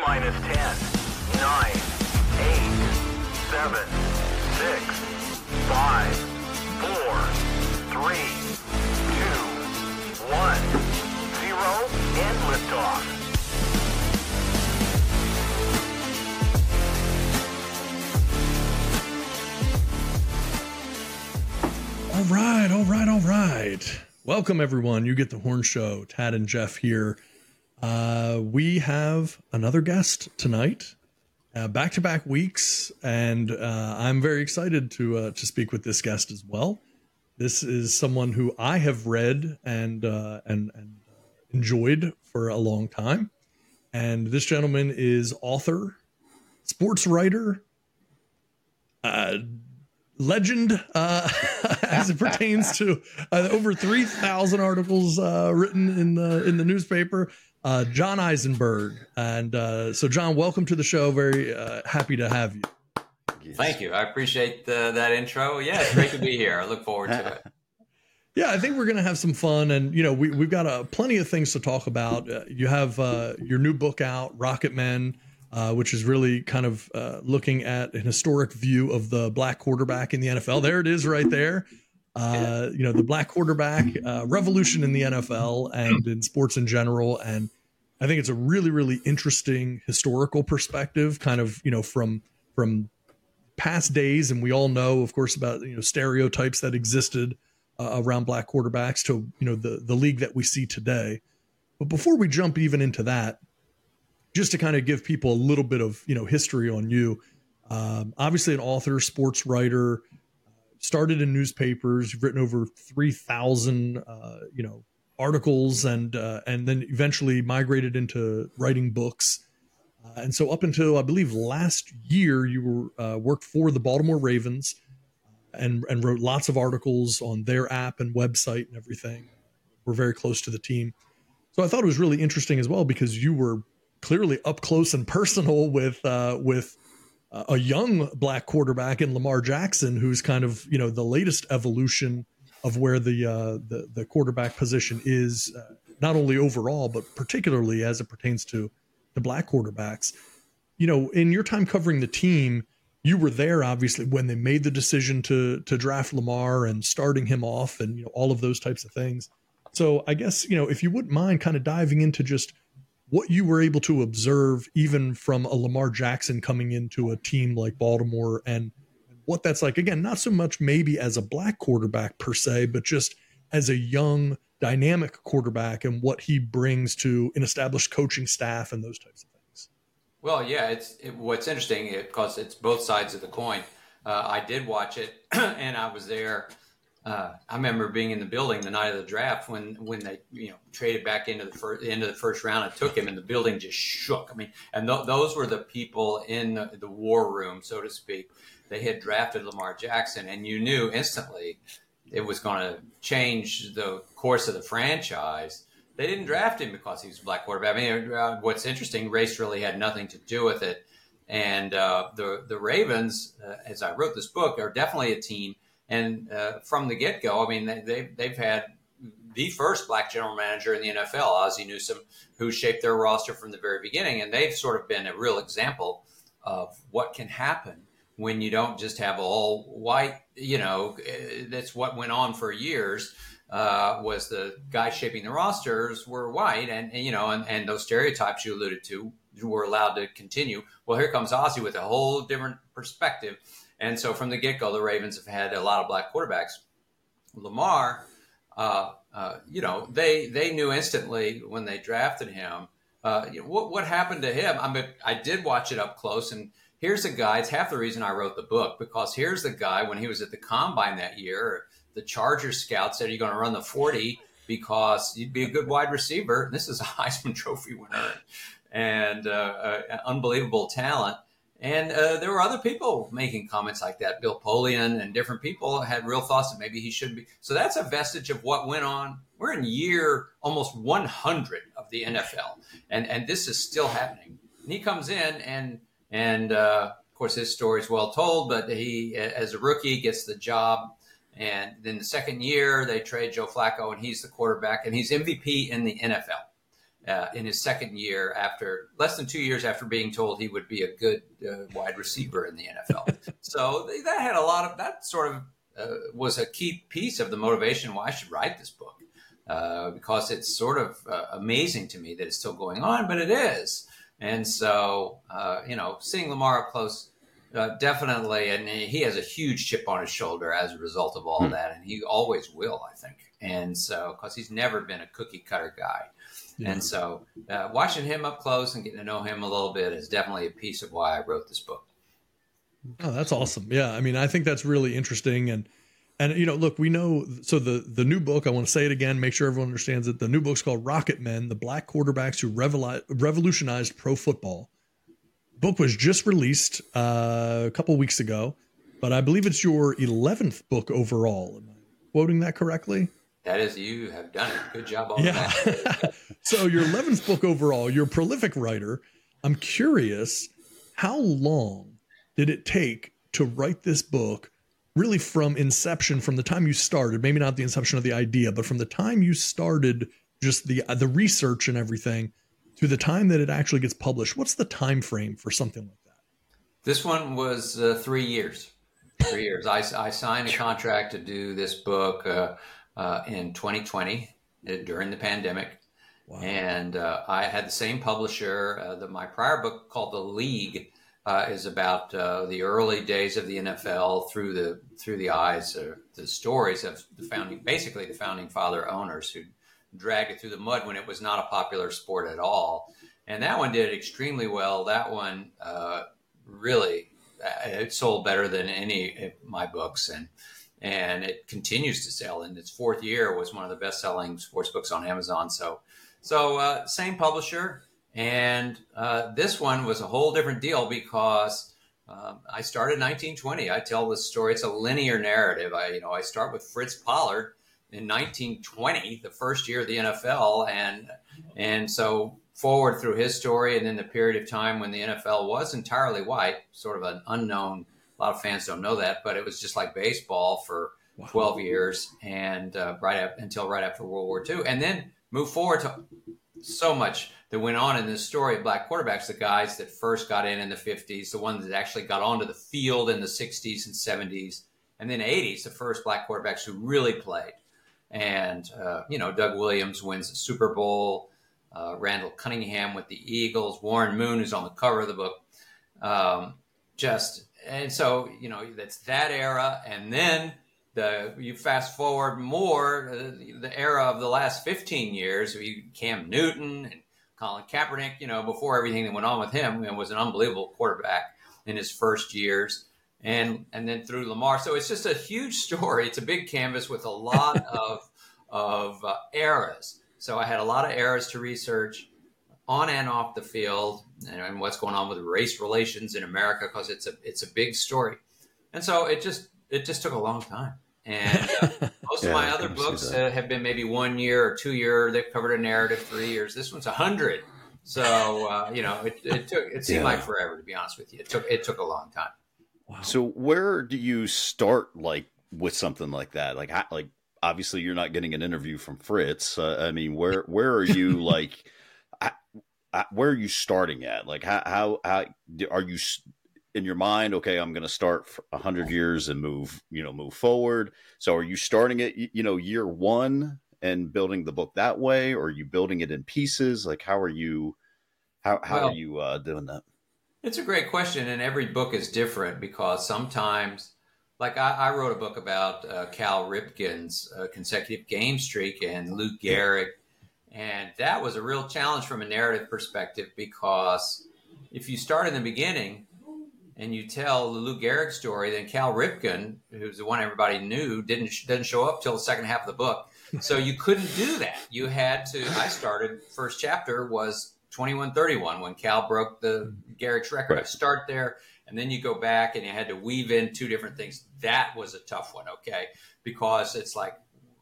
minus 10, 9, 8, 7, 6, 5, 4, 3, 2, 1, 0, and liftoff. All right, all right, all right. Welcome, everyone. You get the Horn Show. Tad and Jeff here. Uh, we have another guest tonight, back to back weeks, and uh, I'm very excited to uh, to speak with this guest as well. This is someone who I have read and uh, and and enjoyed for a long time, and this gentleman is author, sports writer, uh, legend uh, as it pertains to uh, over 3000 articles uh, written in the in the newspaper uh, john eisenberg and uh, so john welcome to the show very uh, happy to have you Thank you. I appreciate the, that intro. Yeah, it's great to be here. I look forward to it. yeah i think we're gonna have some fun and you know we, we've got uh, plenty of things to talk about uh, you have uh, your new book out rocket men uh, which is really kind of uh, looking at an historic view of the black quarterback in the NFL. There it is, right there. Uh, you know, the black quarterback uh, revolution in the NFL and in sports in general. And I think it's a really, really interesting historical perspective, kind of you know from from past days, and we all know, of course, about you know stereotypes that existed uh, around black quarterbacks to you know the the league that we see today. But before we jump even into that, just to kind of give people a little bit of you know history on you. Um, obviously, an author, sports writer, started in newspapers. You've written over three thousand uh, you know articles, and uh, and then eventually migrated into writing books. Uh, and so, up until I believe last year, you were uh, worked for the Baltimore Ravens, and and wrote lots of articles on their app and website and everything. We're very close to the team, so I thought it was really interesting as well because you were clearly up close and personal with uh, with uh, a young black quarterback in Lamar Jackson, who's kind of you know the latest evolution of where the uh, the, the quarterback position is, uh, not only overall but particularly as it pertains to the black quarterbacks. You know, in your time covering the team, you were there obviously when they made the decision to to draft Lamar and starting him off, and you know all of those types of things. So I guess you know if you wouldn't mind kind of diving into just what you were able to observe even from a Lamar Jackson coming into a team like Baltimore and what that's like. Again not so much maybe as a black quarterback per se but just as a young dynamic quarterback and what he brings to an established coaching staff and those types of things. Well yeah it's it, what's interesting because it's both sides of the coin. Uh, i did watch it and i was there uh, I remember being in the building the night of the draft when when they you know traded back into the first into the first round and took him, and the building just shook. I mean, and th- those were the people in the, the, war room, so to speak. They had drafted Lamar Jackson, and you knew instantly it was going to change the course of the franchise. They didn't draft him because he was a black quarterback. I mean, uh, what's interesting, race really had nothing to do with it. And uh, the the Ravens, uh, as I wrote this book, are definitely a team and uh, from the get go, I mean, they, they've had the first black general manager in the NFL, Ozzie Newsome, who shaped their roster from the very beginning. And they've sort of been a real example of what can happen when you don't just have all white, you know, uh, that's what went on for years. Uh, was the guys shaping the rosters were white, and, and you know, and, and those stereotypes you alluded to were allowed to continue. Well, here comes Ozzie with a whole different perspective and so from the get go, the Ravens have had a lot of black quarterbacks. Lamar, uh, uh, you know, they they knew instantly when they drafted him. Uh, you know, what what happened to him? I mean, I did watch it up close, and here's a guy. It's half the reason I wrote the book because here's the guy when he was at the combine that year. The Chargers scout said, "You're going to run the 40 because you'd be a good wide receiver." And this is a Heisman Trophy winner and uh, uh, unbelievable talent. And uh, there were other people making comments like that. Bill Polian and different people had real thoughts that maybe he should be. So that's a vestige of what went on. We're in year almost 100 of the NFL, and and this is still happening. And he comes in, and and uh, of course his story is well told. But he, as a rookie, gets the job, and then the second year they trade Joe Flacco, and he's the quarterback, and he's MVP in the NFL. Uh, in his second year after less than two years after being told he would be a good uh, wide receiver in the NFL. so that had a lot of that sort of uh, was a key piece of the motivation why I should write this book uh, because it's sort of uh, amazing to me that it's still going on, but it is. And so, uh, you know, seeing Lamar up close, uh, definitely, and he has a huge chip on his shoulder as a result of all hmm. that, and he always will, I think. And so, because he's never been a cookie cutter guy. Yeah. And so, uh, watching him up close and getting to know him a little bit is definitely a piece of why I wrote this book. Oh, that's awesome. Yeah, I mean, I think that's really interesting, and and you know, look, we know so the the new book. I want to say it again, make sure everyone understands it. The new book's called Rocket Men: The Black Quarterbacks Who Revolutionized Pro Football. Book was just released uh, a couple weeks ago, but I believe it's your eleventh book overall. Am I quoting that correctly? That is, you have done it. Good job on yeah. that. so your eleventh book overall. You're a prolific writer. I'm curious, how long did it take to write this book? really from inception, from the time you started, maybe not the inception of the idea, but from the time you started just the uh, the research and everything to the time that it actually gets published. What's the time frame for something like that? This one was uh, three years. Three years. I, I signed a contract to do this book uh, uh in 2020 uh, during the pandemic. Wow. And uh, I had the same publisher that my prior book called The League uh, is about uh, the early days of the NFL through the through the eyes of the stories of the founding, basically the founding father owners who dragged it through the mud when it was not a popular sport at all. And that one did extremely well. That one uh, really uh, it sold better than any of my books, and and it continues to sell. In its fourth year, was one of the best selling sports books on Amazon. So so uh, same publisher and uh, this one was a whole different deal because um, I started in 1920. I tell this story. It's a linear narrative. I, you know, I start with Fritz Pollard in 1920, the first year of the NFL, and and so forward through his story, and then the period of time when the NFL was entirely white, sort of an unknown. A lot of fans don't know that, but it was just like baseball for wow. 12 years, and uh, right up until right after World War II, and then move forward to so much that went on in this story of black quarterbacks, the guys that first got in in the 50s, the ones that actually got onto the field in the 60s and 70s, and then 80s, the first black quarterbacks who really played. And, uh, you know, Doug Williams wins the Super Bowl, uh, Randall Cunningham with the Eagles, Warren Moon, who's on the cover of the book. Um, just, and so, you know, that's that era. And then the you fast forward more, uh, the era of the last 15 years, you Cam Newton and Colin Kaepernick, you know, before everything that went on with him, know, was an unbelievable quarterback in his first years, and and then through Lamar. So it's just a huge story. It's a big canvas with a lot of of uh, eras. So I had a lot of eras to research on and off the field, and, and what's going on with race relations in America because it's a it's a big story, and so it just it just took a long time. And uh, most yeah, of my other books uh, have been maybe one year or two year. They've covered a narrative three years. This one's a hundred. So uh, you know, it, it, took it seemed yeah. like forever to be honest with you. It took it took a long time. Wow. So where do you start like with something like that? Like how, like obviously you're not getting an interview from Fritz. Uh, I mean, where where are you like? Where are you starting at? Like how how how are you in your mind, okay, I'm going to start a hundred years and move, you know, move forward. So are you starting it, you know, year one and building the book that way, or are you building it in pieces? Like, how are you, how, how well, are you uh, doing that? It's a great question. And every book is different because sometimes, like I, I wrote a book about uh, Cal Ripken's uh, consecutive game streak and Lou Gehrig. And that was a real challenge from a narrative perspective because if you start in the beginning, and you tell the Lou Gehrig story, then Cal Ripken, who's the one everybody knew, didn't doesn't show up till the second half of the book. So you couldn't do that. You had to. I started first chapter was twenty one thirty one when Cal broke the Gehrig's record. Right. I start there, and then you go back and you had to weave in two different things. That was a tough one, okay, because it's like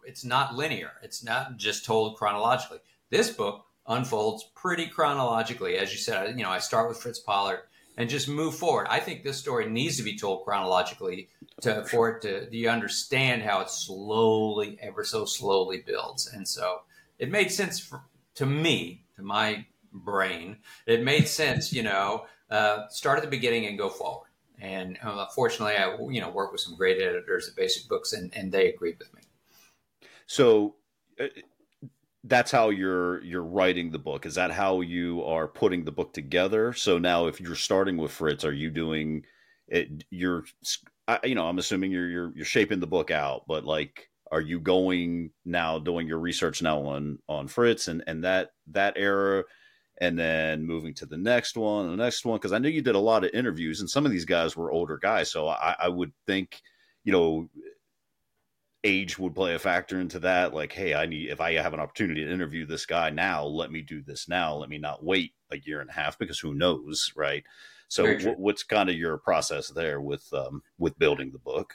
it's not linear. It's not just told chronologically. This book unfolds pretty chronologically, as you said. You know, I start with Fritz Pollard and just move forward. I think this story needs to be told chronologically to for it to you understand how it slowly, ever so slowly builds. And so it made sense for, to me to my brain, it made sense. You know, uh, start at the beginning and go forward. And uh, fortunately, I you know work with some great editors at Basic Books, and, and they agreed with me. So uh, that's how you're you're writing the book. Is that how you are putting the book together? So now, if you're starting with Fritz, are you doing it? You're, you know, I'm assuming you're you're you're shaping the book out, but like, are you going now doing your research now on on Fritz and and that that era? and then moving to the next one, the next one. Because I know you did a lot of interviews, and some of these guys were older guys, so I, I, would think, you know, age would play a factor into that. Like, hey, I need if I have an opportunity to interview this guy now, let me do this now. Let me not wait a year and a half because who knows, right? So, w- what's kind of your process there with um, with building the book?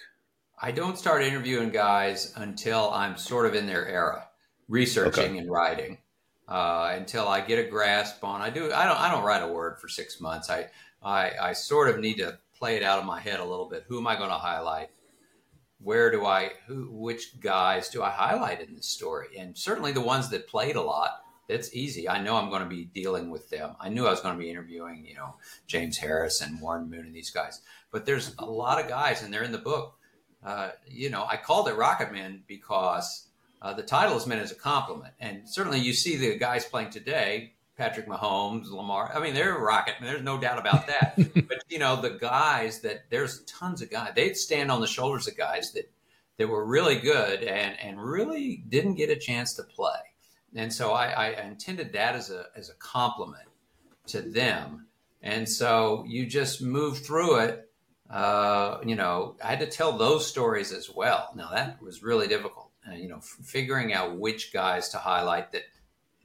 I don't start interviewing guys until I'm sort of in their era, researching okay. and writing uh, until I get a grasp on. I do. I don't. I don't write a word for six months. I. I, I sort of need to play it out of my head a little bit. Who am I going to highlight? Where do I? Who? Which guys do I highlight in this story? And certainly the ones that played a lot. It's easy. I know I'm going to be dealing with them. I knew I was going to be interviewing, you know, James Harris and Warren Moon and these guys. But there's a lot of guys, and they're in the book. Uh, you know, I called it Rocket Men because uh, the title is meant as a compliment, and certainly you see the guys playing today, Patrick Mahomes, Lamar. I mean, they're a rocket. There's no doubt about that. but you know, the guys that there's tons of guys. They'd stand on the shoulders of guys that that were really good and and really didn't get a chance to play. And so I, I intended that as a as a compliment to them. And so you just move through it. Uh, you know, I had to tell those stories as well. Now that was really difficult uh, you know, f- figuring out which guys to highlight that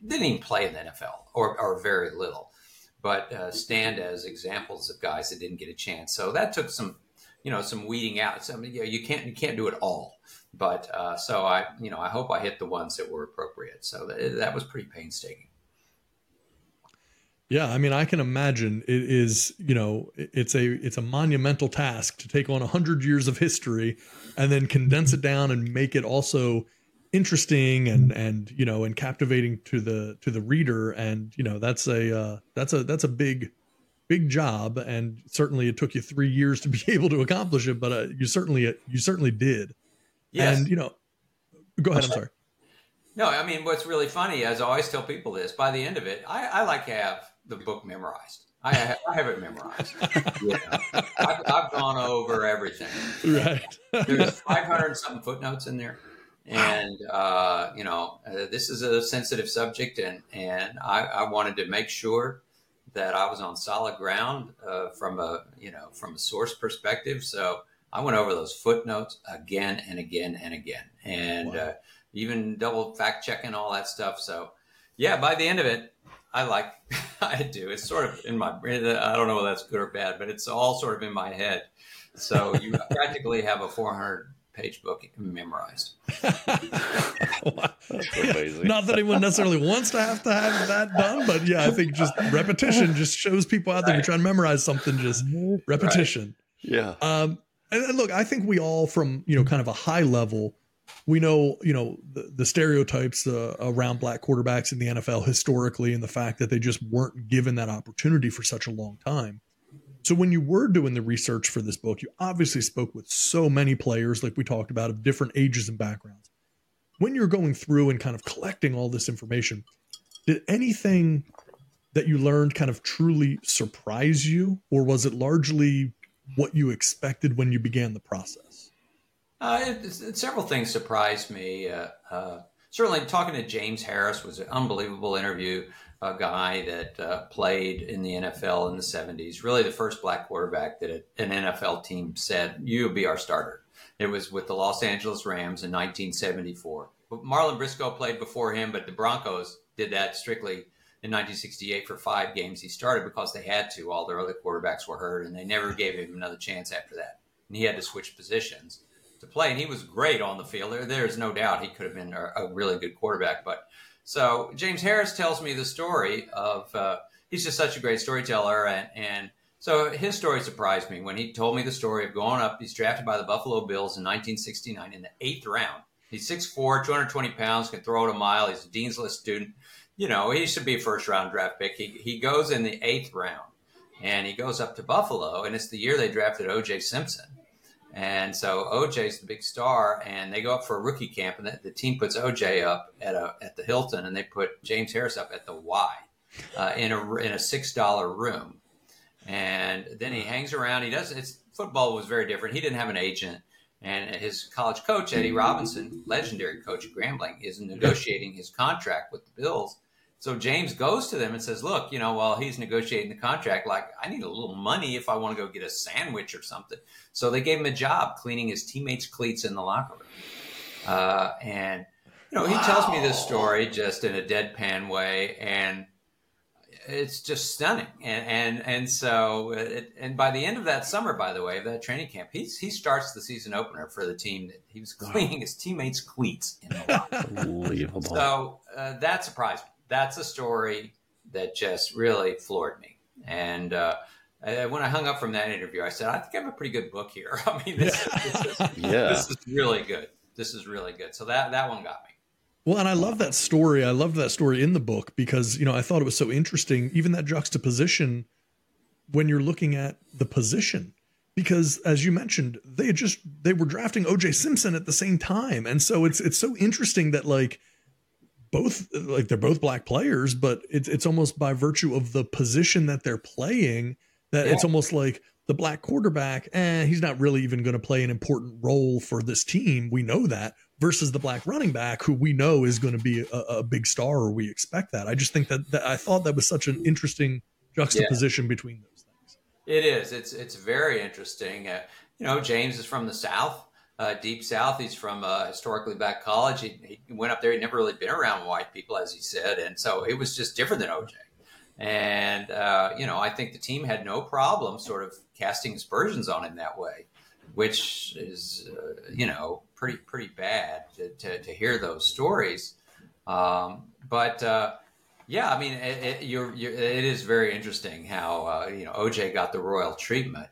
didn't even play in the NFL or, or very little, but uh, stand as examples of guys that didn't get a chance. So that took some, you know, some weeding out. Some you, know, you can't you can't do it all, but uh, so I you know I hope I hit the ones that were appropriate. So that, that was pretty painstaking. Yeah, I mean, I can imagine it is, you know, it's a it's a monumental task to take on a hundred years of history and then condense it down and make it also interesting and and you know and captivating to the to the reader. And you know, that's a uh, that's a that's a big big job, and certainly it took you three years to be able to accomplish it. But uh, you certainly you certainly did. Yes. And you know, go ahead. I'm sorry. No, I mean, what's really funny, as I always tell people this, by the end of it, I, I like to have the book memorized. I have, I have it memorized. yeah. I've, I've, gone over everything. Right. There's 500 something footnotes in there. And, uh, you know, uh, this is a sensitive subject, and, and I, I, wanted to make sure that I was on solid ground uh, from a, you know, from a source perspective. So I went over those footnotes again and again and again, and wow. Uh, even double fact checking all that stuff. So, yeah, by the end of it, I like, I do. It's sort of in my, I don't know whether that's good or bad, but it's all sort of in my head. So you practically have a 400 page book memorized. Not that anyone necessarily wants to have to have that done, but yeah, I think just repetition just shows people out there right. who try to memorize something, just repetition. Right. Yeah. Um, and look, I think we all, from you know, kind of a high level, we know, you know, the, the stereotypes uh, around black quarterbacks in the NFL historically, and the fact that they just weren't given that opportunity for such a long time. So when you were doing the research for this book, you obviously spoke with so many players, like we talked about, of different ages and backgrounds. When you're going through and kind of collecting all this information, did anything that you learned kind of truly surprise you, or was it largely what you expected when you began the process? Uh, it, it, several things surprised me. Uh, uh, certainly, talking to James Harris was an unbelievable interview. A guy that uh, played in the NFL in the 70s, really the first black quarterback that an NFL team said, You'll be our starter. It was with the Los Angeles Rams in 1974. Marlin Briscoe played before him, but the Broncos did that strictly in 1968 for five games. He started because they had to. All their other quarterbacks were hurt, and they never gave him another chance after that. And he had to switch positions to play, and he was great on the field. There, there's no doubt he could have been a, a, really good quarterback. But so James Harris tells me the story of uh, he's just such a great storyteller, and and so his story surprised me when he told me the story of going up. He's drafted by the Buffalo Bills in 1969 in the eighth round. He's 6'4", 220 pounds, can throw it a mile. He's a dean's list student. you know, he should be a first round draft pick. He, he goes in the eighth round and he goes up to Buffalo, and it's the year they drafted OJ Simpson. And so OJ's the big star, and they go up for a rookie camp, and the, the team puts OJ up at a at the Hilton, and they put James Harris up at the Y, uh, in a in a six dollar room, and then he hangs around. He does. It's football was very different. He didn't have an agent, and his college coach Eddie Robinson, legendary coach at Grambling, is negotiating his contract with the Bills. So James goes to them and says, "Look, you know, while he's negotiating the contract, like I need a little money if I want to go get a sandwich or something." So they gave him a job cleaning his teammates' cleats in the locker room. Uh, and you know, he tells me this story just in a deadpan way, and it's just stunning. And and and so, it, and by the end of that summer, by the way, of that training camp, he's he starts the season opener for the team that he was cleaning his teammates' cleats in the locker room. Unbelievable. So uh, that surprised me. That's a story that just really floored me. And uh, when I hung up from that interview, I said, I think I have a pretty good book here. I mean, this, this, is, yeah. this is really good. This is really good. So that, that one got me. Well, and I love that story. I loved that story in the book because, you know, I thought it was so interesting, even that juxtaposition when you're looking at the position. Because as you mentioned, they had just they were drafting OJ Simpson at the same time. And so it's it's so interesting that like both like they're both black players, but it's it's almost by virtue of the position that they're playing that Yeah. it's almost like the black quarterback, eh, he's not really even going to play an important role for this team. We know that versus the black running back, who we know is going to be a, a big star, or we expect that. I just think that, that I thought that was such an interesting juxtaposition between those things. It is. It's it's very interesting. Uh, you know, James is from the South, uh, deep South. He's from a historically black college. He, he went up there. He'd never really been around white people, as he said, and so it was just different than OJ. And uh, you know, I think the team had no problem sort of casting aspersions on him that way, which is uh, you know pretty pretty bad to, to, to hear those stories. Um, but uh, yeah, I mean, it, it, you're, you're, it is very interesting how uh, you know OJ got the royal treatment,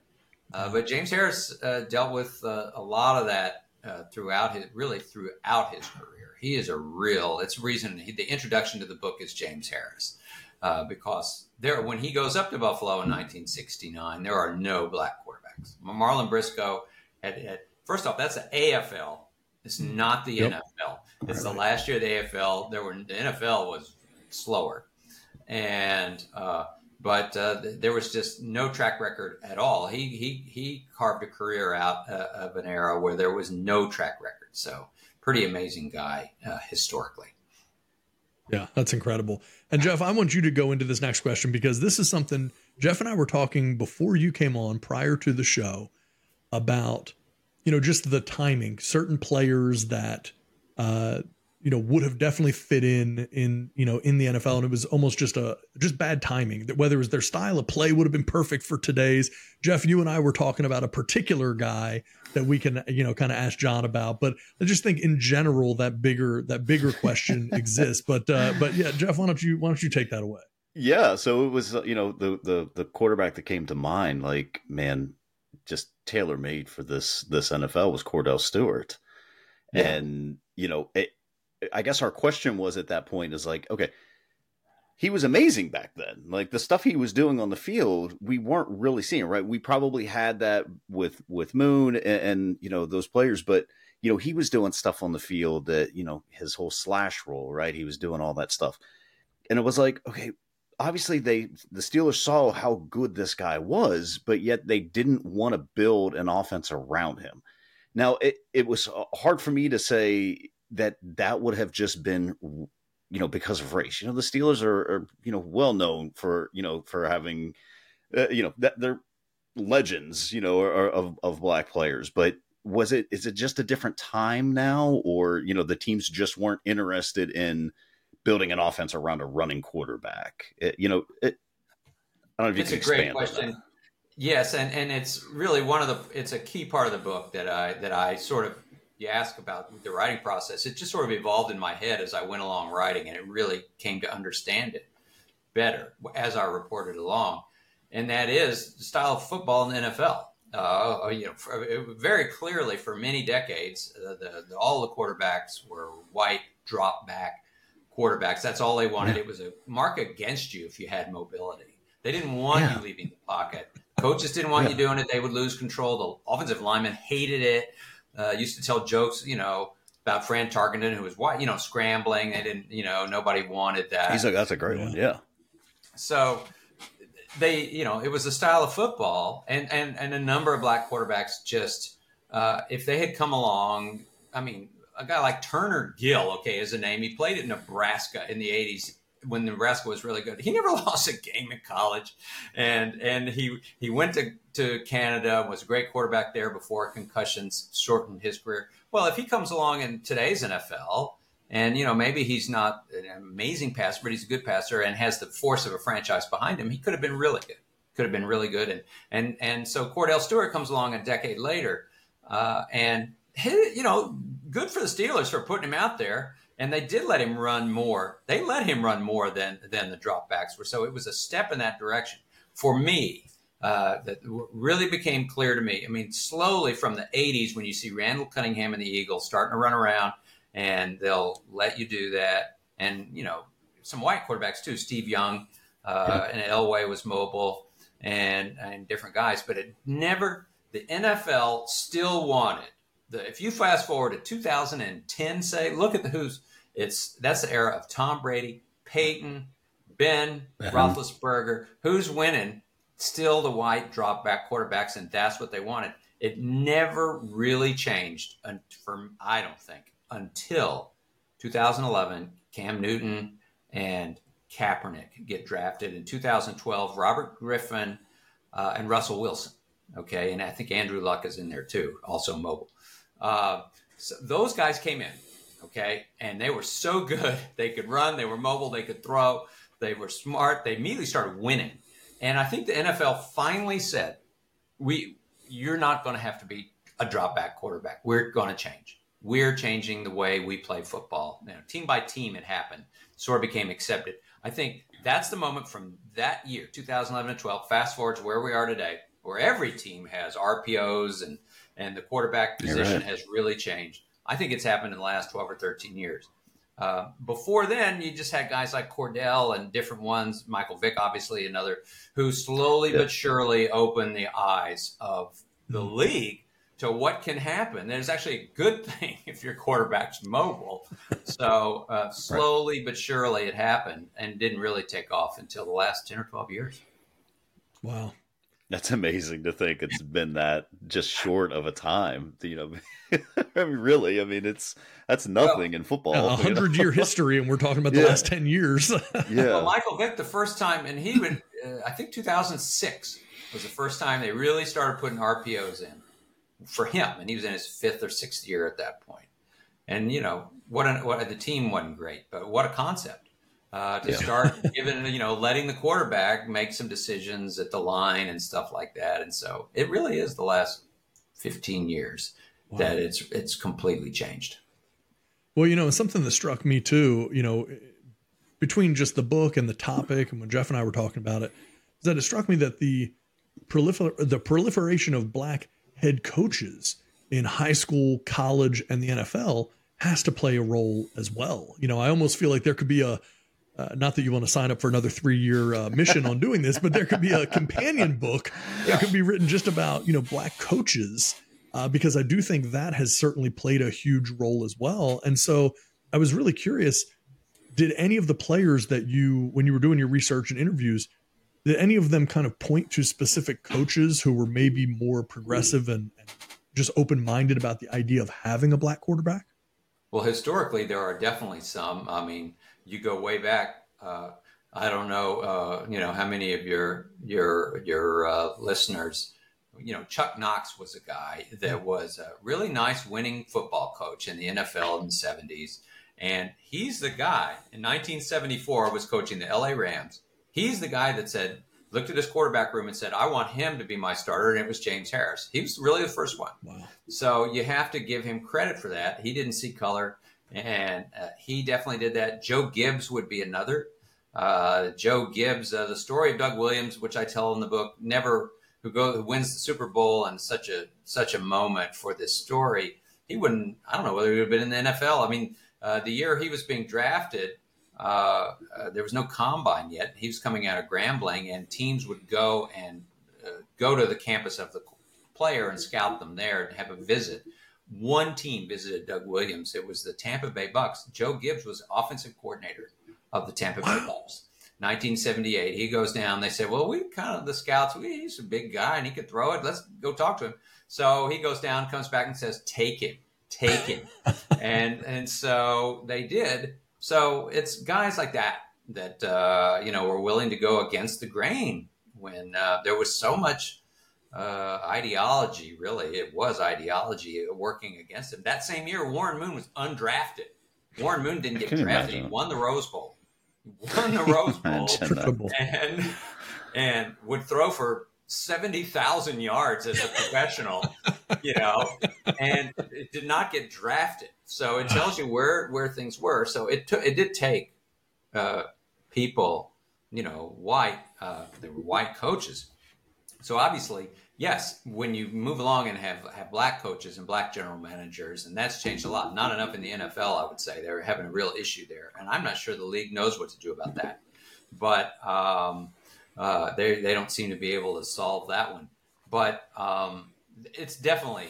uh, but James Harris uh, dealt with uh, a lot of that uh, throughout his really throughout his career. He is a real. It's the reason he, the introduction to the book is James Harris, uh, because there when he goes up to Buffalo in 1969, there are no black quarterbacks. Marlin Briscoe had, had first off that's the AFL. It's not the Yep. NFL. It's the last year of the AFL. There were the NFL was slower, and uh, but uh, th- there was just no track record at all. He he he carved a career out uh, of an era where there was no track record. So pretty amazing guy uh, historically. Yeah, that's incredible. And Jeff, I want you to go into this next question because this is something Jeff and I were talking before you came on prior to the show about, you know, just the timing, certain players that, uh, you know, would have definitely fit in in you know in the NFL, and it was almost just a just bad timing. That whether it was their style of play would have been perfect for today's. Jeff, you and I were talking about a particular guy that we can you know kind of ask John about, but I just think in general that bigger that bigger question exists. But uh, but yeah, Jeff, why don't you why don't you take that away? Yeah, so it was you know the the the quarterback that came to mind, like man, just tailor made for this this NFL was Kordell Stewart, Yeah. and you know it, I guess our question was at that point is like okay, he was amazing back then. Like the stuff he was doing on the field, we weren't really seeing right. We probably had that with with Moon and, and you know those players, but you know he was doing stuff on the field that you know his whole slash role, right? He was doing all that stuff, and it was like okay obviously they the Steelers saw how good this guy was, but yet they didn't want to build an offense around him. Now it it was uh, hard for me to say that that would have just been you know because of race. You know the Steelers are, are you know well known for you know for having uh, you know that they're legends you know are, of of black players, but was it is it just a different time now or you know the teams just weren't interested in building an offense around a running quarterback. It, you know, it, I don't know if It's you a can great expand on question. Yes, and, and it's really one of the it's a key part of the book that I that I sort of you ask about the writing process. It just sort of evolved in my head as I went along writing, and it really came to understand it better as I reported along. And that is the style of football in the NFL. Uh, you know, for, very clearly for many decades, uh, the, the all the quarterbacks were white drop back quarterbacks. That's all they wanted. Yeah. It was a mark against you if you had mobility. They didn't want yeah. you leaving the pocket. Coaches didn't want yeah. you doing it. They would lose control. The offensive linemen hated it. Uh, used to tell jokes, you know, about Fran Tarkenton, who was you know scrambling. They didn't, you know, nobody wanted that. He's like, that's a great one, yeah. So they, you know, it was a style of football, and and and a number of black quarterbacks just, uh, if they had come along, I mean, a guy like Turner Gill, okay, is a name. He played at Nebraska in the '80s when Nebraska was really good. He never lost a game in college, and and he he went to to Canada was a great quarterback there before concussions shortened his career. Well, if he comes along in today's NFL, and you know maybe he's not an amazing passer, but he's a good passer and has the force of a franchise behind him, he could have been really good. Could have been really good, and and and so Kordell Stewart comes along a decade later, uh, and you know, good for the Steelers for putting him out there and they did let him run more. They let him run more than than the dropbacks were. So it was a step in that direction for me. Uh, that really became clear to me. I mean, slowly from the 80s, when you see Randall Cunningham and the Eagles starting to run around, and they'll let you do that, and you know some white quarterbacks too. Steve Young uh, and Elway was mobile, and and different guys, but it never. The NFL still wanted the. If you fast forward to 2010, say, look at the who's it's that's the era of Tom Brady, Peyton, Ben uh-huh. Roethlisberger. Who's winning? Still the white drop back quarterbacks, and that's what they wanted. It never really changed from I don't think until 2011. Cam Newton and Kaepernick get drafted in 2012. Robert Griffin uh, and Russell Wilson. Okay, and I think Andrew Luck is in there too, also mobile. Uh, so those guys came in Okay. And they were so good. They could run, they were mobile, they could throw, they were smart. They immediately started winning. And I think the NFL finally said, we, you're not going to have to be a drop back quarterback. We're going to change. We're changing the way we play football. You know, team by team, it happened. Sort of became accepted. I think that's the moment from that year, 2011 and 12. Fast forward to where we are today, where every team has RPOs and and the quarterback position right. has really changed. I think it's happened in the last 12 or 13 years. Uh, before then, you just had guys like Kordell and different ones, Michael Vick, obviously, another, who slowly but surely opened the eyes of the mm-hmm. league to what can happen. There's actually a good thing if your quarterback's mobile. So uh, slowly right. but surely it happened and didn't really take off until the last 10 or 12 years. Wow. That's amazing to think it's been that just short of a time. You know, I mean, really, I mean, it's that's nothing well, in football. A hundred year history, and we're talking about the yeah. last ten years. yeah, well, Michael Vick, the first time, and he would, uh, I think, 2006 was the first time they really started putting RPOs in for him, and he was in his fifth or sixth year at that point. And you know, what, an, what the team wasn't great, but what a concept uh, to yeah. start giving, you know, letting the quarterback make some decisions at the line and stuff like that. And so it really is the last 15 years wow. that it's it's completely changed. Well, you know, something that struck me too, you know, between just the book and the topic, and when Jeff and I were talking about it, is that it struck me that the prolifer- the proliferation of black head coaches in high school, college, and the NFL has to play a role as well. You know, I almost feel like there could be a uh, not that you want to sign up for another three year uh, mission on doing this, but there could be a companion book that could be written just about you know black coaches uh, because I do think that has certainly played a huge role as well. And so I was really curious: did any of the players that you, when you were doing your research and interviews, did any of them kind of point to specific coaches who were maybe more progressive and, and just open minded about the idea of having a black quarterback? Well, historically, there are definitely some. I mean you go way back. Uh, I don't know, uh, you know, how many of your your your uh, listeners, you know, Chuck Knox was a guy that was a really nice winning football coach in the NFL in the '70s, and he's the guy in 1974 was coaching the LA Rams. He's the guy that said, looked at his quarterback room and said, "I want him to be my starter," and it was James Harris. He was really the first one. Wow. So you have to give him credit for that. He didn't see color and uh, he definitely did that. Joe Gibbs would be another. Uh, Joe Gibbs, uh, the story of Doug Williams, which I tell in the book, never who go who wins the Super Bowl and such a such a moment for this story. He wouldn't. I don't know whether he would have been in the NFL. I mean, uh, the year he was being drafted, uh, uh, there was no combine yet. He was coming out of Grambling, and teams would go and go to the campus of the player and scout them there and have a visit. One team visited Doug Williams. It was the Tampa Bay Bucks. Joe Gibbs was offensive coordinator of the Tampa Bay Bucks. 1978. He goes down. They say, "Well, we kind of the scouts. We, he's a big guy and he could throw it. Let's go talk to him." So he goes down, comes back, and says, "Take him, take him," and and so they did. So it's guys like that that uh, you know were willing to go against the grain when uh, there was so much uh, ideology. Really, it was ideology working against him. That same year, Warren Moon was undrafted. Warren Moon didn't get drafted. He won the Rose Bowl. He Won the Rose Bowl Imagine that. Triple. and and would throw for seventy thousand yards as a professional, you know, and it did not get drafted. So it tells you where where things were. So it took it did take uh, people, you know, white. Uh, there were white coaches. So obviously, yes, when you move along and have have black coaches and black general managers, and that's changed a lot. Not enough in the NFL, I would say. They're having a real issue there, and I'm not sure the league knows what to do about that. But um, uh, they they don't seem to be able to solve that one. But um, it's definitely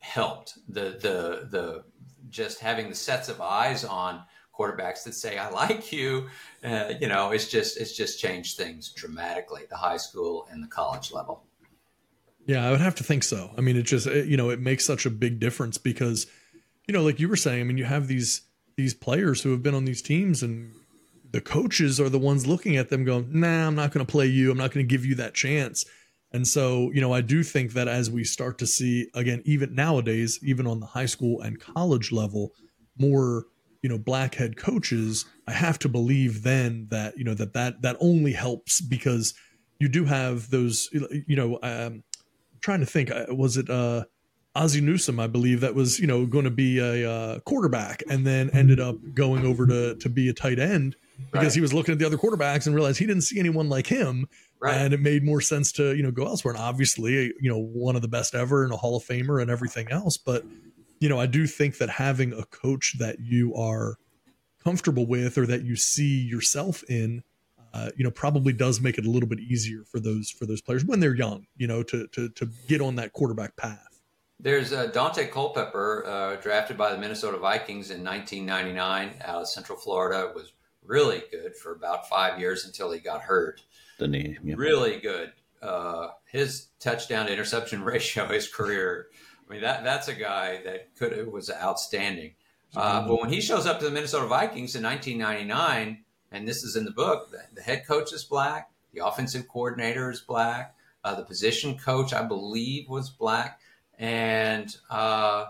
helped the the the just having the sets of eyes on quarterbacks that say I like you. Uh, you know, it's just it's just changed things dramatically the high school and the college level. Yeah, I would have to think so. I mean, it just it, you know it makes such a big difference because you know, like you were saying, I mean, you have these these players who have been on these teams, and the coaches are the ones looking at them, going, "Nah, I'm not going to play you. I'm not going to give you that chance." And so, you know, I do think that as we start to see again, even nowadays, even on the high school and college level, more you know black head coaches, I have to believe then that you know that that that only helps because you do have those you know um, trying to think uh, was it uh Ozzie Newsome, I believe, that was you know going to be a uh, quarterback, and then ended up going over to to be a tight end because Right. he was looking at the other quarterbacks and realized he didn't see anyone like him, Right. and it made more sense to you know go elsewhere. And obviously, you know, one of the best ever and a Hall of Famer and everything else. But you know, I do think that having a coach that you are comfortable with or that you see yourself in, uh, you know, probably does make it a little bit easier for those for those players when they're young, you know, to to to get on that quarterback path. There's uh, Daunte Culpepper, uh, drafted by the Minnesota Vikings in 1999 out of Central Florida, was really good for about five years until he got hurt. The knee. yeah. Really good. Uh, his touchdown to interception ratio, his career. I mean, that that's a guy that could was outstanding. Uh, but when he shows up to the Minnesota Vikings in 1999, and this is in the book, the, the head coach is black, the offensive coordinator is black, uh, the position coach, I believe, was black, and uh,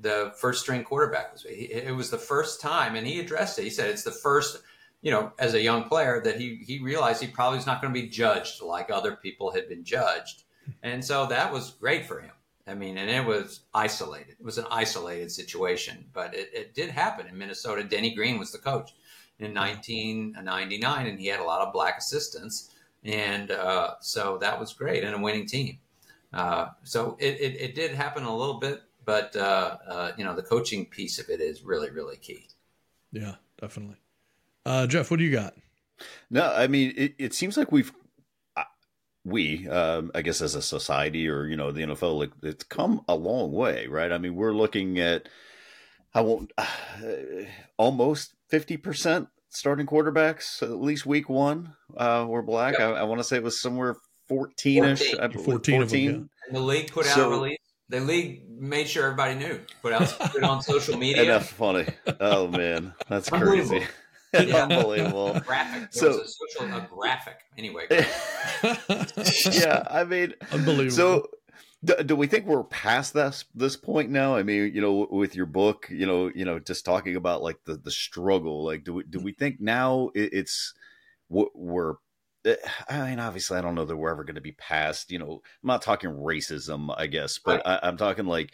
the first string quarterback was. He, it was the first time, and he addressed it. He said it's the first, you know, as a young player, that he he realized he probably was not going to be judged like other people had been judged, and so that was great for him. I mean, and it was isolated. It was an isolated situation, but it, it did happen in Minnesota. Denny Green was the coach in 1999, and he had a lot of black assistants, and uh, so that was great and a winning team. Uh, so it, it, it did happen a little bit, but uh, uh, you know the coaching piece of it is really really key. Yeah, definitely. Uh, Jeff, what do you got? No, I mean, it, it seems like we've, we, um, I guess, as a society or, you know, the NFL, like, it's come a long way, right? I mean, we're looking at, I won't, uh, almost 50% starting quarterbacks, at least week one, uh, were black. Yeah. I, I want to say it was somewhere 14 ish. 14. I believe, 14 of them, yeah. The league put out So- a release. The league made sure everybody knew. Put out put it on social And media. that's funny. Oh, man. That's crazy. Yeah. Unbelievable. graphic. There So- was a social a graphic. Anyway, yeah, I mean, Unbelievable. So, do, do we think we're past this this point now? I mean, you know, with your book, you know, you know, just talking about like the the struggle. Like, do we do we think now it, it's we're eh, I mean, obviously, I don't know that we're ever going to be past. You know, I'm not talking racism, I guess, but I, I'm talking like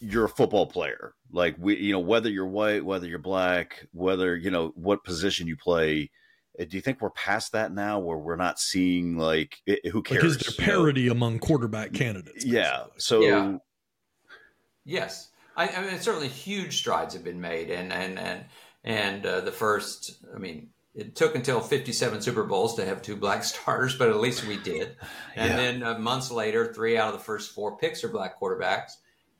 you're a football player. Like we, you know, whether you're white, whether you're black, whether you know what position you play. eh, Do you think we're past that now, where we're not seeing like eh, who like, cares? is there you know? parity among quarterback candidates? Yeah. So Yeah. Yes, I, I mean certainly huge strides have been made, and and and and uh, the first, I mean, it took until 57 Super Bowls to have two black starters, but at least we did. And Yeah. then uh, months later, three out of the first four picks are black quarterbacks.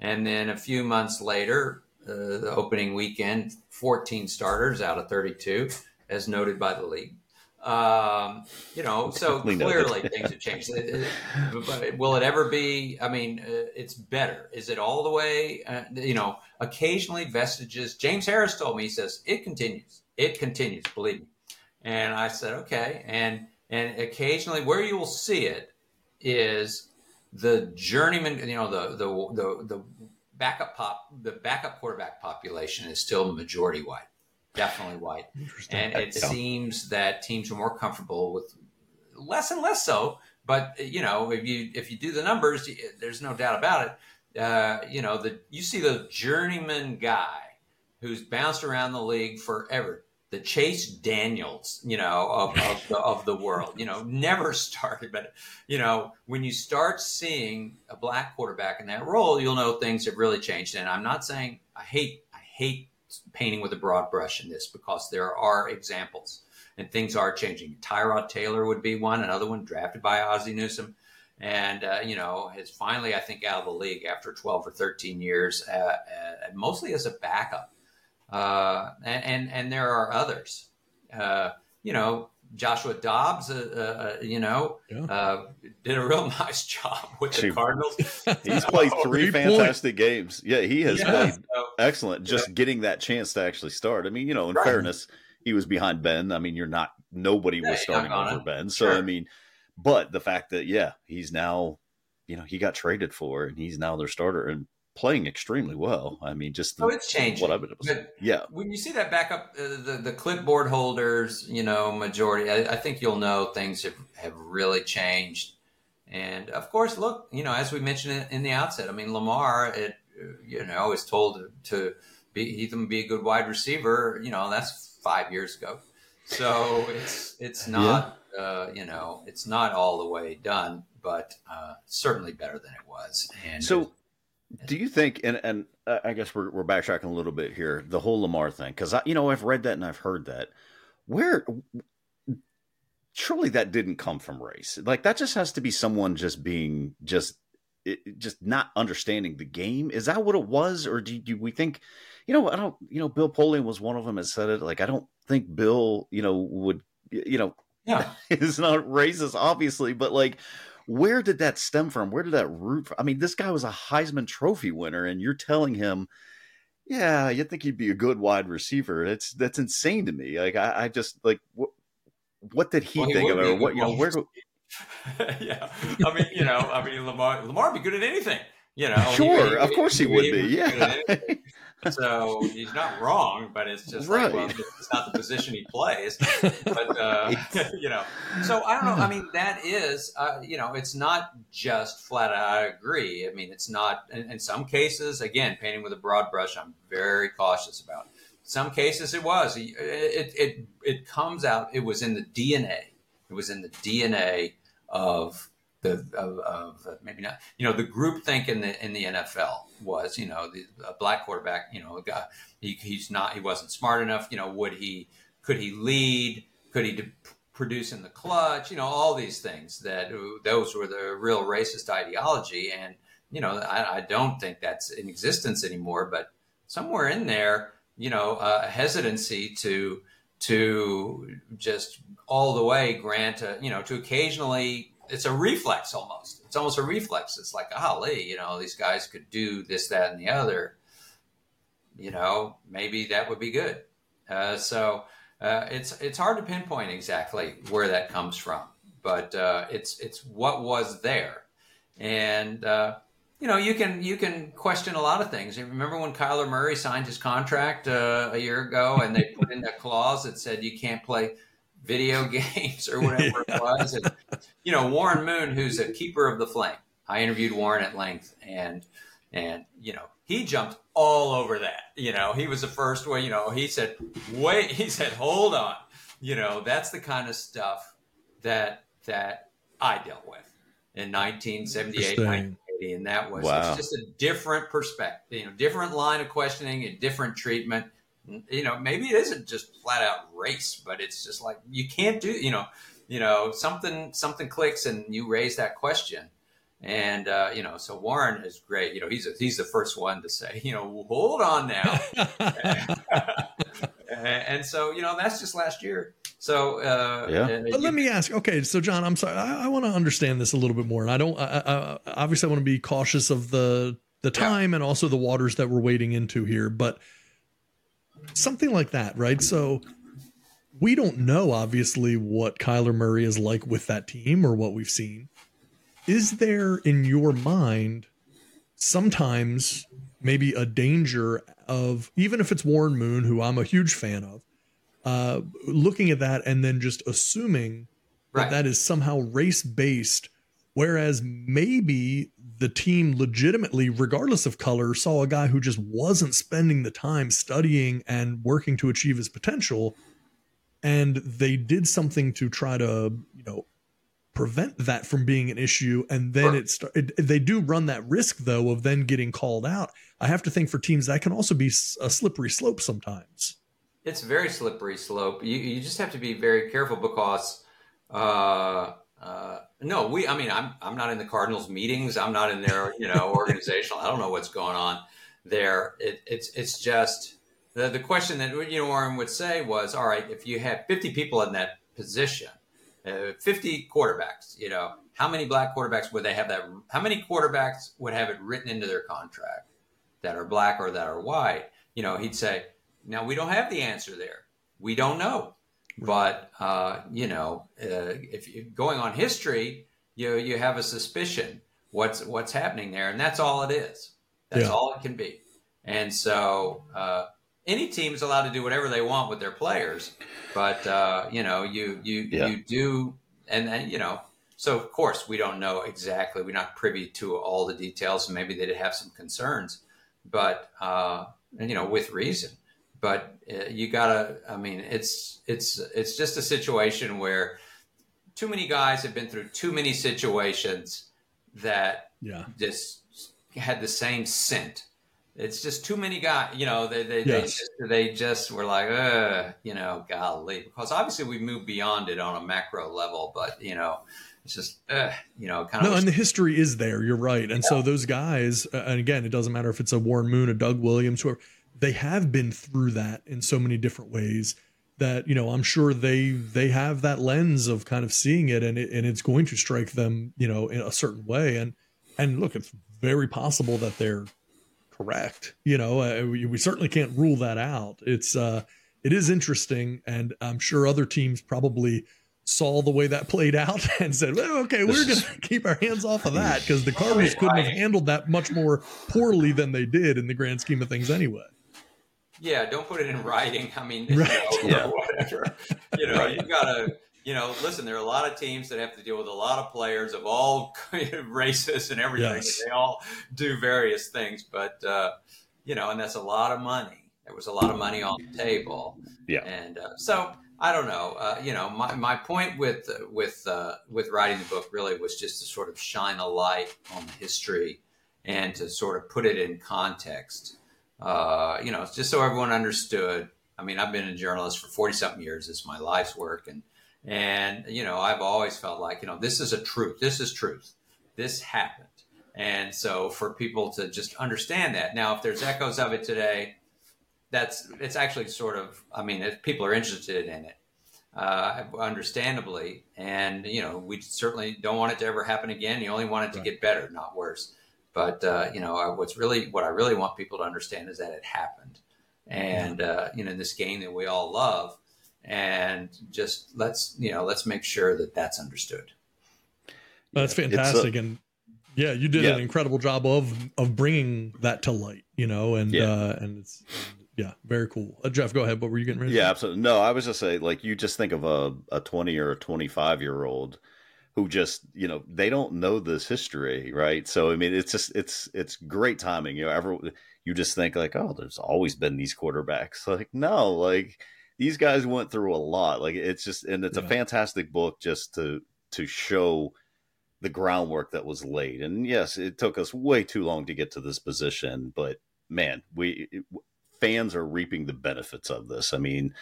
And then a few months later, uh, the opening weekend, 14 starters out of 32, as noted by the league. Um, you know, so clearly things have changed. It- it- But will it ever be? I mean, uh, it's better. Is it all the way? Uh, you know, occasionally vestiges. James Harris told me he says it continues. It continues. Believe me. And I said okay. And and occasionally where you will see it is the journeyman. You know, the the the the backup pop the backup quarterback population is still majority white, definitely white. And it Yeah. seems that teams are more comfortable with less and less so. But you know, if you if you do the numbers, there's no doubt about it. Uh, you know, the you see the journeyman guy who's bounced around the league forever, the Chase Daniels, you know, of, of, the, of the world. You know, never started, but you know, when you start seeing a black quarterback in that role, you'll know things have really changed. And I'm not saying I hate I hate painting with a broad brush in this because there are examples and things are changing. Tyrod Taylor would be one, another one drafted by Ozzie Newsome, and uh, you know is finally I think out of the league after 12 or 13 years, uh, uh, mostly as a backup. Uh, and, and and there are others. Uh, you know, Joshua Dobbs, uh, uh, you know, Yeah. uh, did a real nice job with the Shoot. Cardinals. He's played three Great point. fantastic games. Yeah, he has Yeah, played so- excellent. Just getting that chance to actually start. I mean, you know, in Right. fairness, he was behind Ben. I mean, you're not nobody was you're starting gonna. over Ben. So Sure. I mean, but the fact that yeah, he's now, you know, he got traded for and he's now their starter and playing extremely well. I mean, just Oh, it's changing. what I've been yeah, when you see that backup, uh, the the clipboard holders, you know, majority, I, I think you'll know things have have really changed. And of course, look, you know, as we mentioned in- the outset, I mean, Lamar, it you know, is told to, be even be a good wide receiver. You know, that's five years ago. So it's it's not uh, you know it's not all the way done, but uh, certainly better than it was. And So, do you think? And and uh, I guess we're we're backtracking a little bit here. The whole Lamar thing, because I, you know, I've read that and I've heard that. Where surely that didn't come from race. Like that just has to be someone just being just it, just not understanding the game. Is that what it was, or do, do we think? You know, I don't. You know, Bill Polian was one of them that said it. Like I don't think Bill, you know, would you know yeah, is not racist, obviously, but like, where did that stem from? Where did that root from? I mean, this guy was a Heisman Trophy winner, and you're telling him, yeah, you think he'd be a good wide receiver? That's that's insane to me. Like, I, I just like what what did he Well, he think of it? Or what you know? Where do yeah. I mean, you know, I mean, Lamar Lamar would be good at anything. You know, sure, he- of course he would be. good at Yeah. So he's not wrong, but it's just like, well, Right. it's not the position he plays. But uh, you know, so I don't know. I mean, that is, uh, you know, it's not just flat out. I agree. I mean, it's not. In, in some cases, again, painting with a broad brush, I'm very cautious about. Some cases, it was. It, it it it comes out. It was in the DNA. It was in the DNA of the of, of maybe not you know the group think in the in the NFL was you know the black quarterback you know guy he, he's not he wasn't smart enough you know would he could he lead could he d- produce in the clutch you know all these things that those were the real racist ideology. And you know I, I don't think that's in existence anymore but somewhere in there you know a hesitancy to to just all the way grant a, you know to occasionally it's a reflex almost. It's almost a reflex. It's like, golly, you know, these guys could do this, that, and the other. You know, maybe that would be good. Uh, so uh, it's it's hard to pinpoint exactly where that comes from, but uh, it's it's what was there, and uh, you know you can you can question a lot of things. Remember when Kyler Murray signed his contract uh, a year ago, and they put in that clause that said you can't play video games or whatever it was. And, you know, Warren Moon, who's a keeper of the flame. I interviewed Warren at length and, and, you know, he jumped all over that. You know, he was the first one, you know, he said, wait, he said, hold on. You know, that's the kind of stuff that, that I dealt with in 1978, 1980. And that was Wow. it's just a different perspective, you know, different line of questioning, and different treatment you know, maybe it isn't just flat out race, but it's just like you can't do, you know, you know, something something clicks and you raise that question. And uh, you know, so Warren is great. You know, he's a, he's the first one to say, you know, hold on now. and so, you know, that's just last year. So, uh, Yeah. But let me ask. Okay, so John, I'm sorry. I, I want to understand this a little bit more, and I don't. I, I, obviously, I want to be cautious of the the Yeah. time and also the waters that we're wading into here. But something like that, right? So we don't know, obviously, what Kyler Murray is like with that team or what we've seen. Is there in your mind sometimes maybe a danger of even if it's Warren Moon, who I'm a huge fan of, uh, looking at that and then just assuming Right. that that is somehow race based, whereas maybe the team legitimately, regardless of color, saw a guy who just wasn't spending the time studying and working to achieve his potential, and they did something to try to, you know, prevent that from being an issue and then Sure. it, they do run that risk though of then getting called out i have to think for teams that can also be a slippery slope sometimes It's a very slippery slope. You you just have to be very careful because uh, uh, no, we. I mean, I'm I'm not in the Cardinals meetings. I'm not in their you know organizational. I don't know what's going on there. It, it's it's just the the question that you know Warren would say was, all right, if you have 50 people in that position, uh, 50 quarterbacks, you know, how many black quarterbacks would they have that? How many quarterbacks would have it written into their contract that are black or that are white? You know, he'd say, now we don't have the answer there. We don't know. But uh, you know, uh, if you going on history, you you have a suspicion what's what's happening there, and that's all it is. That's Yeah. all it can be. And so, uh, any team is allowed to do whatever they want with their players, but uh, you know, you you Yeah. you do, and then you know. So of course we don't know exactly. We're not privy to all the details, and maybe they did have some concerns, but uh, and, you know, with reason. But uh, you gotta. I mean, it's it's it's just a situation where too many guys have been through too many situations that yeah just had the same scent. It's just too many guys, you know, they, they, Yes. they, just, they just were like, uh, you know, golly, because obviously we've moved beyond it on a macro level, but you know, it's just, uh, you know, kind no of, No, and the history is there you're right and so those guys uh, and again it doesn't matter if it's a warren moon a doug williams whoever they have been through that in so many different ways that you know i'm sure they they have that lens of kind of seeing it and it, and it's going to strike them you know in a certain way. And and look it's very possible that they're correct you know uh, we, we certainly can't rule that out. It's uh it is interesting and i'm sure other teams probably saw the way that played out and said well okay we're This gonna keep our hands off of that because the cardinals couldn't have handled that much more poorly than they did in the grand scheme of things anyway yeah, don't put it in writing. I mean, Right. you know, Yeah. whatever, you know, Right. you gotta, you know, listen, there are a lot of teams that have to deal with a lot of players of all races and everything. Yes. and They all do various things, but, uh, you know, and that's a lot of money. There was a lot of money on the table. Yeah. And uh, so I don't know. Uh, you know, my, my point with with uh, with writing the book really was just to sort of shine a light on the history and to sort of put it in context. Uh, you know, just so everyone understood. I mean, I've been a journalist for forty something years. It's my life's work, and and you know, I've always felt like you know this is a truth. This is truth. This happened. And so for people to just understand that. Now, if there's echoes of it today, that's it's actually sort of i mean if people are interested in it uh, understandably and you know we certainly don't want it to ever happen again you only want it to Right. get better not worse but uh, you know I- what's really what i really want people to understand is that it happened and uh, you know in this game that we all love and just let's you know let's make sure that that's understood That's Yeah, it's a- fantastic, and yeah, you did Yeah. an incredible job of of bringing that to light. You know, and Yeah. uh, and it's and, yeah, very cool. Uh, Jeff, go ahead. What were you getting ready? Yeah, absolutely. No, I was just saying, like, you just think of a, a 20 or a 25 year old who just, you know, they don't know this history, right? So, I mean, it's just, it's, it's great timing. You know, ever, you just think, like, oh, there's always been these quarterbacks. Like, no, like, these guys went through a lot. Like, it's just, and it's Yeah. a fantastic book just to, to show the groundwork that was laid. And yes, it took us way too long to get to this position, but man, we, fans are reaping the benefits of this. I mean,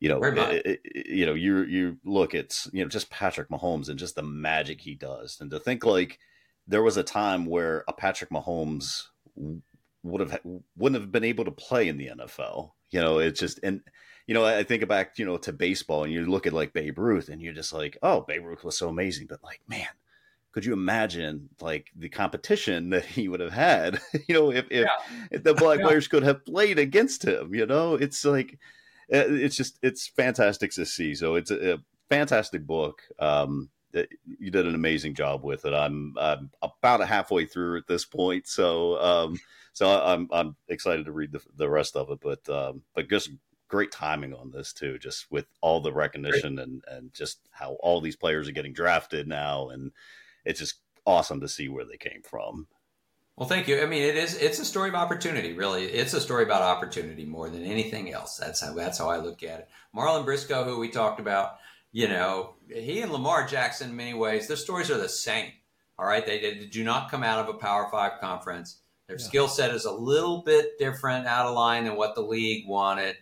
you know, it- it- you know, you you look at you know just Patrick Mahomes and just the magic he does, and to think like there was a time where a Patrick Mahomes would have wouldn't have been able to play in the NFL. You know, it's just and you know I think back you know to baseball and you look at like Babe Ruth and you're just like, oh, Babe Ruth was so amazing, but like man. Could you imagine like the competition that he would have had? You know, if if, if the black Yeah. players could have played against him, you know, it's like it's just it's fantastic to see. So it's a, a fantastic book. Um, that you did an amazing job with it. I'm, I'm about halfway through at this point, so um, so I'm I'm excited to read the, the rest of it. But um, but just great timing on this too, just with all the recognition and and just how all these players are getting drafted now, and it's just awesome to see where they came from. Well, thank you. I mean, it is it's a story of opportunity, really. It's a story about opportunity more than anything else. That's how that's how I look at it. Marlin Briscoe, who we talked about, you know, he and Lamar Jackson, in many ways, their stories are the same. All right, they, they do not come out of a Power Five conference. Their Yeah. skill set is a little bit different, out of line than what the league wanted.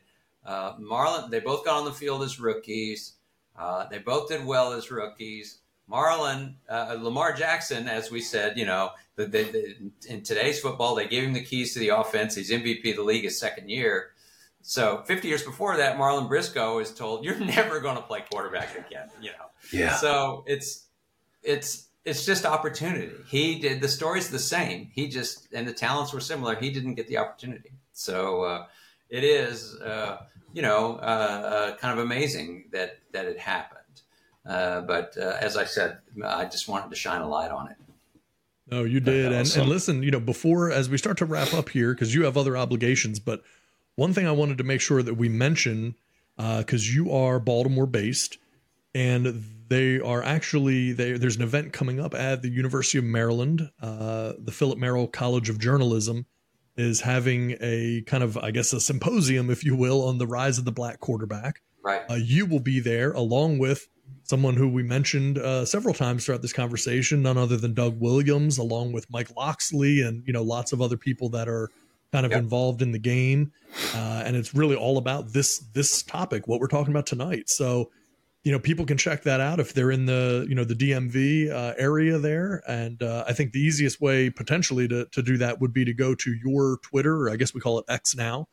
Uh, Marlin, they both got on the field as rookies. Uh, they both did well as rookies. Marlin, uh, Lamar Jackson, as we said, you know, the, the, the, in today's football, they gave him the keys to the offense. He's MVP of the league his second year. So 50 years before that, Marlin Briscoe is told, "You're never going to play quarterback again." You know, Yeah, so it's it's it's just opportunity. He did the story's the same. He just and the talents were similar. He didn't get the opportunity. So uh, it is uh, you know uh, uh, kind of amazing that that it happened. Uh, but uh, as I said, I just wanted to shine a light on it. No, you did. And, Awesome. and listen, you know, before as we start to wrap up here, because you have other obligations, but one thing I wanted to make sure that we mention, because you are Baltimore based, and they are actually they, there's an event coming up at the University of Maryland. Uh, the Philip Merrill College of Journalism is having a kind of, I guess, a symposium, if you will, on the rise of the black quarterback. Right. Uh, you will be there along with someone who we mentioned uh, several times throughout this conversation, none other than Doug Williams, along with Mike Locksley and you know lots of other people that are kind of Yep. involved in the game. Uh, and it's really all about this this topic, what we're talking about tonight. So you know people can check that out if they're in the you know the DMV uh, area there. And uh, I think the easiest way potentially to to do that would be to go to your Twitter, or I guess we call it X now.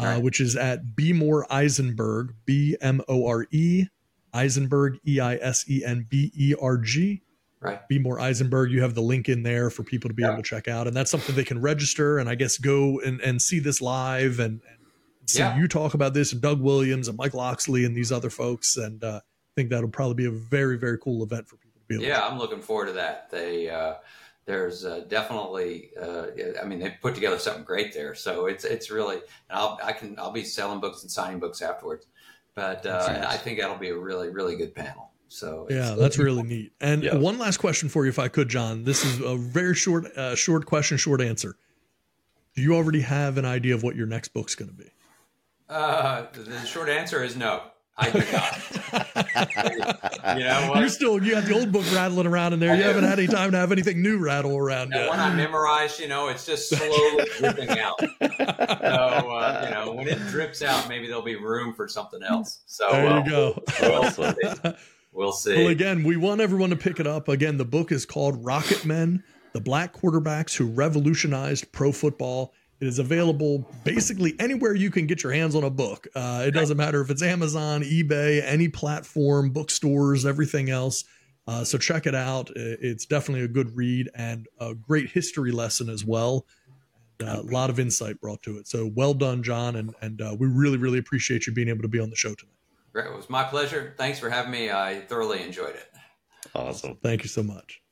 Uh, Right. which is at B More Eisenberg, B M O R E, Eisenberg, E I S E N B E R G. Right. Be More Eisenberg. You have the link in there for people to be Yeah. able to check out. And that's something they can register and I guess go and, and see this live and, and see Yeah. you talk about this and Doug Williams and Mike Locksley and these other folks. And uh, I think that'll probably be a very, very cool event for people to be able Yeah, I'm looking forward to that. They uh, there's uh, definitely uh, I mean they put together something great there. So it's it's really and I'll I can I'll be selling books and signing books afterwards. But uh, I think that'll be a really really good panel. So it's- Yeah, that's really neat. And Yeah. one last question for you, if I could, John. This is a very short, uh, short question, short answer. Do you already have an idea of what your next book's going to be? uh, the short answer is no. I do not. You know what? You're still you got the old book rattling around in there. I You do. haven't had any time to have anything new rattle around And yet. when I memorize, you know, it's just slowly dripping out. So, uh, you know, when it drips out, maybe there'll be room for something else. So, there uh, you go. Awesome. we'll see. Well, again, we want everyone to pick it up. Again, the book is called Rocket Men: The Black Quarterbacks Who Revolutionized Pro Football. It is available basically anywhere you can get your hands on a book. Uh, it doesn't matter if it's Amazon, eBay, any platform, bookstores, everything else. Uh, so check it out. It's definitely a good read and a great history lesson as well. Uh, a lot of insight brought to it. So well done, John, and and uh, we really really appreciate you being able to be on the show tonight. Great. It was my pleasure. Thanks for having me. I thoroughly enjoyed it. Awesome. Thank you so much.